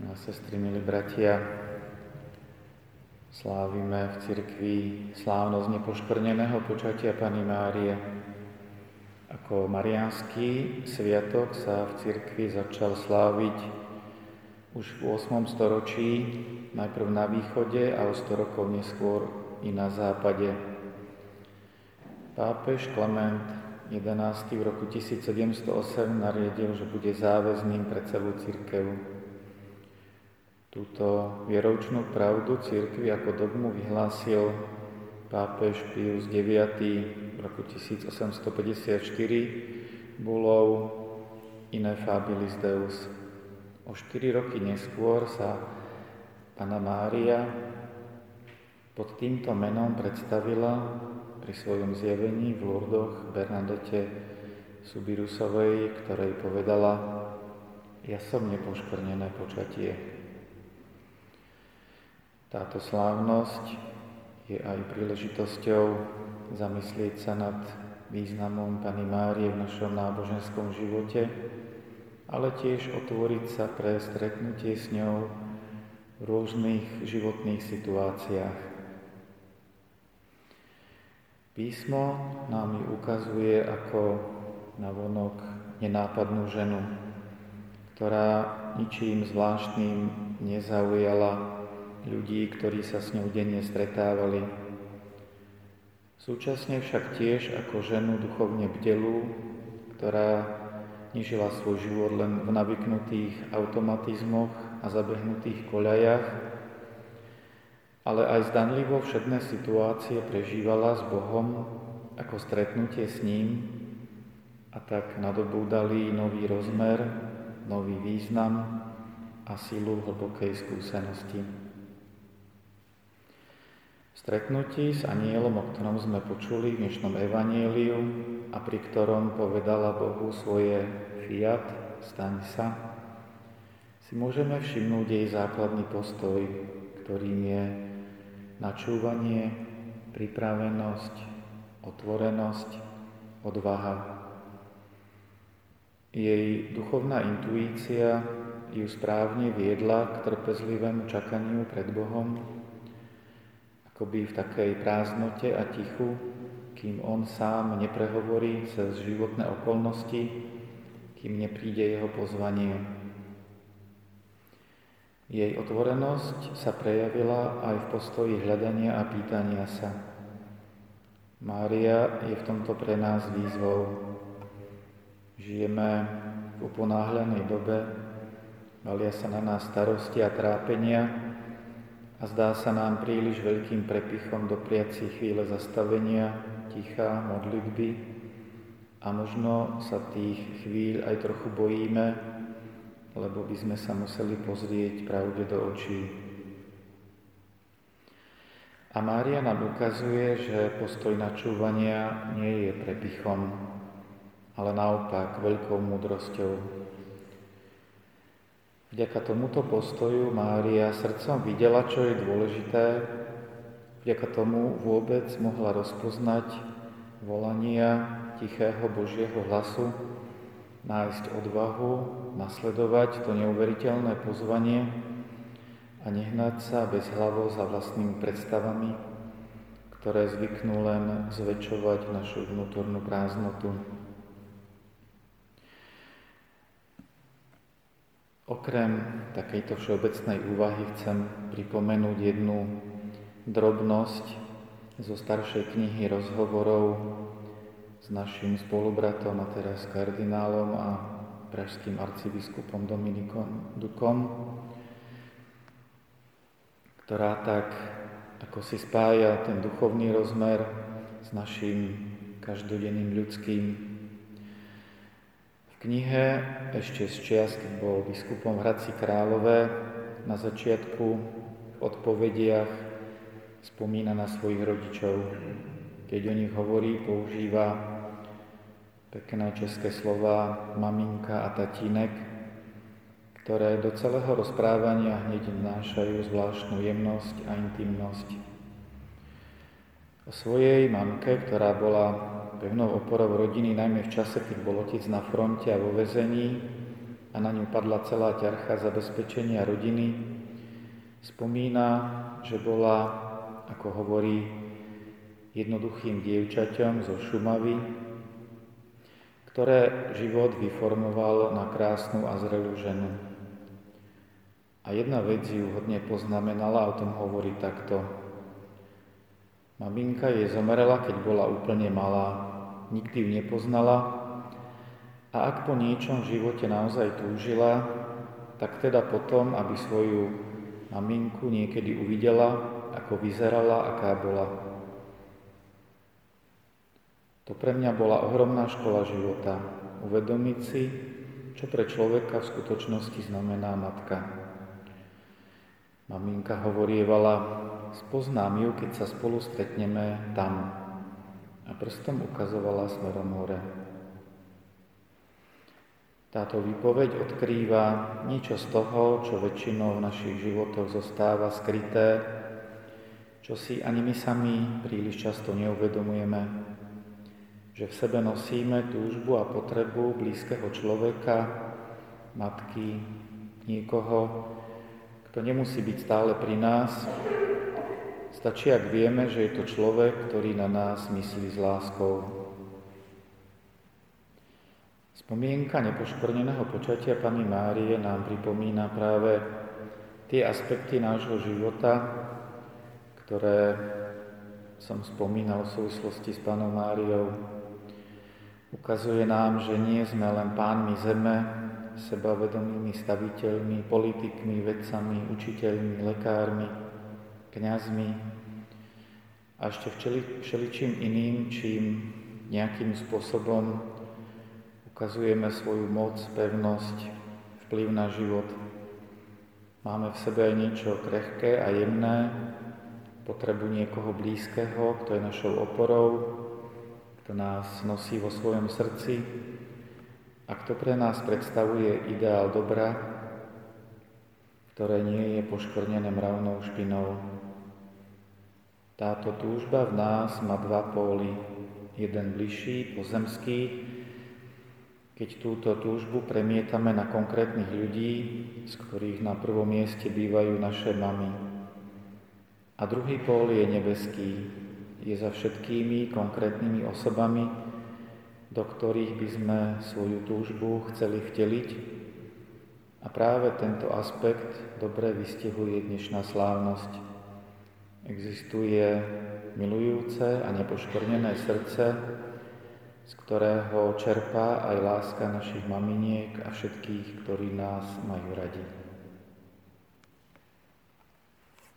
a sestry, milí bratia, slávime v cirkvi slávnosť nepoškvrneného počatia Pany Márie. Ako mariánsky sviatok sa v cirkvi začal sláviť už v 8. storočí, najprv na východe a o 100 rokov neskôr i na západe. Pápež Klement 11. v roku 1708 nariadil, že bude záväzným pre celú církev. Túto vieroučnú pravdu církvy ako dogmu vyhlásil pápež Pius IX v roku 1854 bulou Ineffabilis Deus. O štyri roky neskôr sa Pana Mária pod týmto menom predstavila pri svojom zjavení v Lurdoch Bernadete Subirusovej, ktorej povedala, ja som nepoškvrnené počatie. Táto slávnosť je aj príležitosťou zamyslieť sa nad významom Pany Márie v našom náboženskom živote, ale tiež otvoriť sa pre stretnutie s ňou v rôznych životných situáciách. Písmo nám ju ukazuje ako navonok nenápadnú ženu, ktorá ničím zvláštnym nezaujala ľudí, ktorí sa s ňou denne stretávali. Súčasne však tiež ako ženu duchovne bdelú, ktorá nežila svoj život len v navyknutých automatizmoch a zabehnutých koľajach, ale aj zdanlivo všedné situácie prežívala s Bohom ako stretnutie s ním a tak nadobúdali nový rozmer, nový význam a silu hlbokej skúsenosti stretnutí s anielom, o ktorom sme počuli v dnešnom evaníliu a pri ktorom povedala Bohu svoje fiat, staň sa, si môžeme všimnúť jej základný postoj, ktorým je načúvanie, pripravenosť, otvorenosť, odvaha. Jej duchovná intuícia ju správne viedla k trpezlivému čakaniu pred Bohom, akoby v takej prázdnote a tichu, kým on sám neprehovorí cez životné okolnosti, kým nepríde jeho pozvanie. Jej otvorenosť sa prejavila aj v postoji hľadania a pýtania sa. Mária je v tomto pre nás výzvou. Žijeme v uponáhľanej dobe, valia sa na nás starosti a trápenia, a zdá sa nám príliš veľkým prepichom dopriať si chvíle zastavenia, ticha, modlitby a možno sa tých chvíľ aj trochu bojíme, lebo by sme sa museli pozrieť pravde do očí. A Mária nám ukazuje, že postoj načúvania nie je prepichom, ale naopak veľkou múdrosťou, Vďaka tomuto postoju Mária srdcom videla, čo je dôležité, vďaka tomu vôbec mohla rozpoznať volania tichého Božieho hlasu, nájsť odvahu, nasledovať to neuveriteľné pozvanie a nehnať sa bez hlavo za vlastnými predstavami, ktoré zvyknú len zväčšovať našu vnútornú prázdnotu. Okrem takejto všeobecnej úvahy chcem pripomenúť jednu drobnosť zo staršej knihy rozhovorov s našim spolubratom a teraz kardinálom a pražským arcibiskupom Dominikom Dukom, ktorá tak ako si spája ten duchovný rozmer s našim každodenným ľudským knihe ešte z čias, keď bol biskupom Hradci Králové, na začiatku v odpovediach spomína na svojich rodičov. Keď o nich hovorí, používa pekné české slova maminka a tatínek, ktoré do celého rozprávania hneď vnášajú zvláštnu jemnosť a intimnosť. O svojej mamke, ktorá bola pevnou oporou rodiny, najmä v čase, keď bol na fronte a vo vezení, a na ňu padla celá ťarcha zabezpečenia rodiny, spomína, že bola, ako hovorí, jednoduchým dievčaťom zo Šumavy, ktoré život vyformoval na krásnu a zrelú ženu. A jedna vec ju hodne poznamenala, o tom hovorí takto. Maminka jej zomrela, keď bola úplne malá. Nikdy ju nepoznala, a ak po niečom v živote naozaj túžila, tak teda potom, aby svoju maminku niekedy uvidela, ako vyzerala, aká bola. To pre mňa bola ohromná škola života. Uvedomiť si, čo pre človeka v skutočnosti znamená matka. Maminka hovorievala, spoznám ju, keď sa spolu stretneme tam. A prstom ukazovala smerom hore. Táto výpoveď odkrýva niečo z toho, čo väčšinou v našich životoch zostáva skryté, čo si ani my sami príliš často neuvedomujeme, že v sebe nosíme túžbu a potrebu blízkeho človeka, matky, niekoho, kto nemusí byť stále pri nás. Stačí, ak vieme, že je to človek, ktorý na nás myslí s láskou. Spomienka nepoškvrneného počatia Pani Márie nám pripomína práve tie aspekty nášho života, ktoré som spomínal v súvislosti s Pánom Máriou. Ukazuje nám, že nie sme len pánmi zeme, sebavedomými staviteľmi, politikmi, vedcami, učiteľmi, lekármi, kňazmi a ešte všeličím iným, čím nejakým spôsobom ukazujeme svoju moc, pevnosť, vplyv na život. Máme v sebe aj niečo krehké a jemné, potrebu niekoho blízkeho, kto je našou oporou, kto nás nosí vo svojom srdci a kto pre nás predstavuje ideál dobra, ktoré nie je poškvrnené mravnou špinou. Táto túžba v nás má dva póly. Jeden bližší, pozemský, keď túto túžbu premietame na konkrétnych ľudí, z ktorých na prvom mieste bývajú naše mamy. A druhý pól je nebeský, je za všetkými konkrétnymi osobami, do ktorých by sme svoju túžbu chceli vteliť. A práve tento aspekt dobre vystihuje dnešná slávnosť. Existuje milujúce a nepoškornené srdce, z ktorého čerpá aj láska našich maminiek a všetkých, ktorí nás majú radi.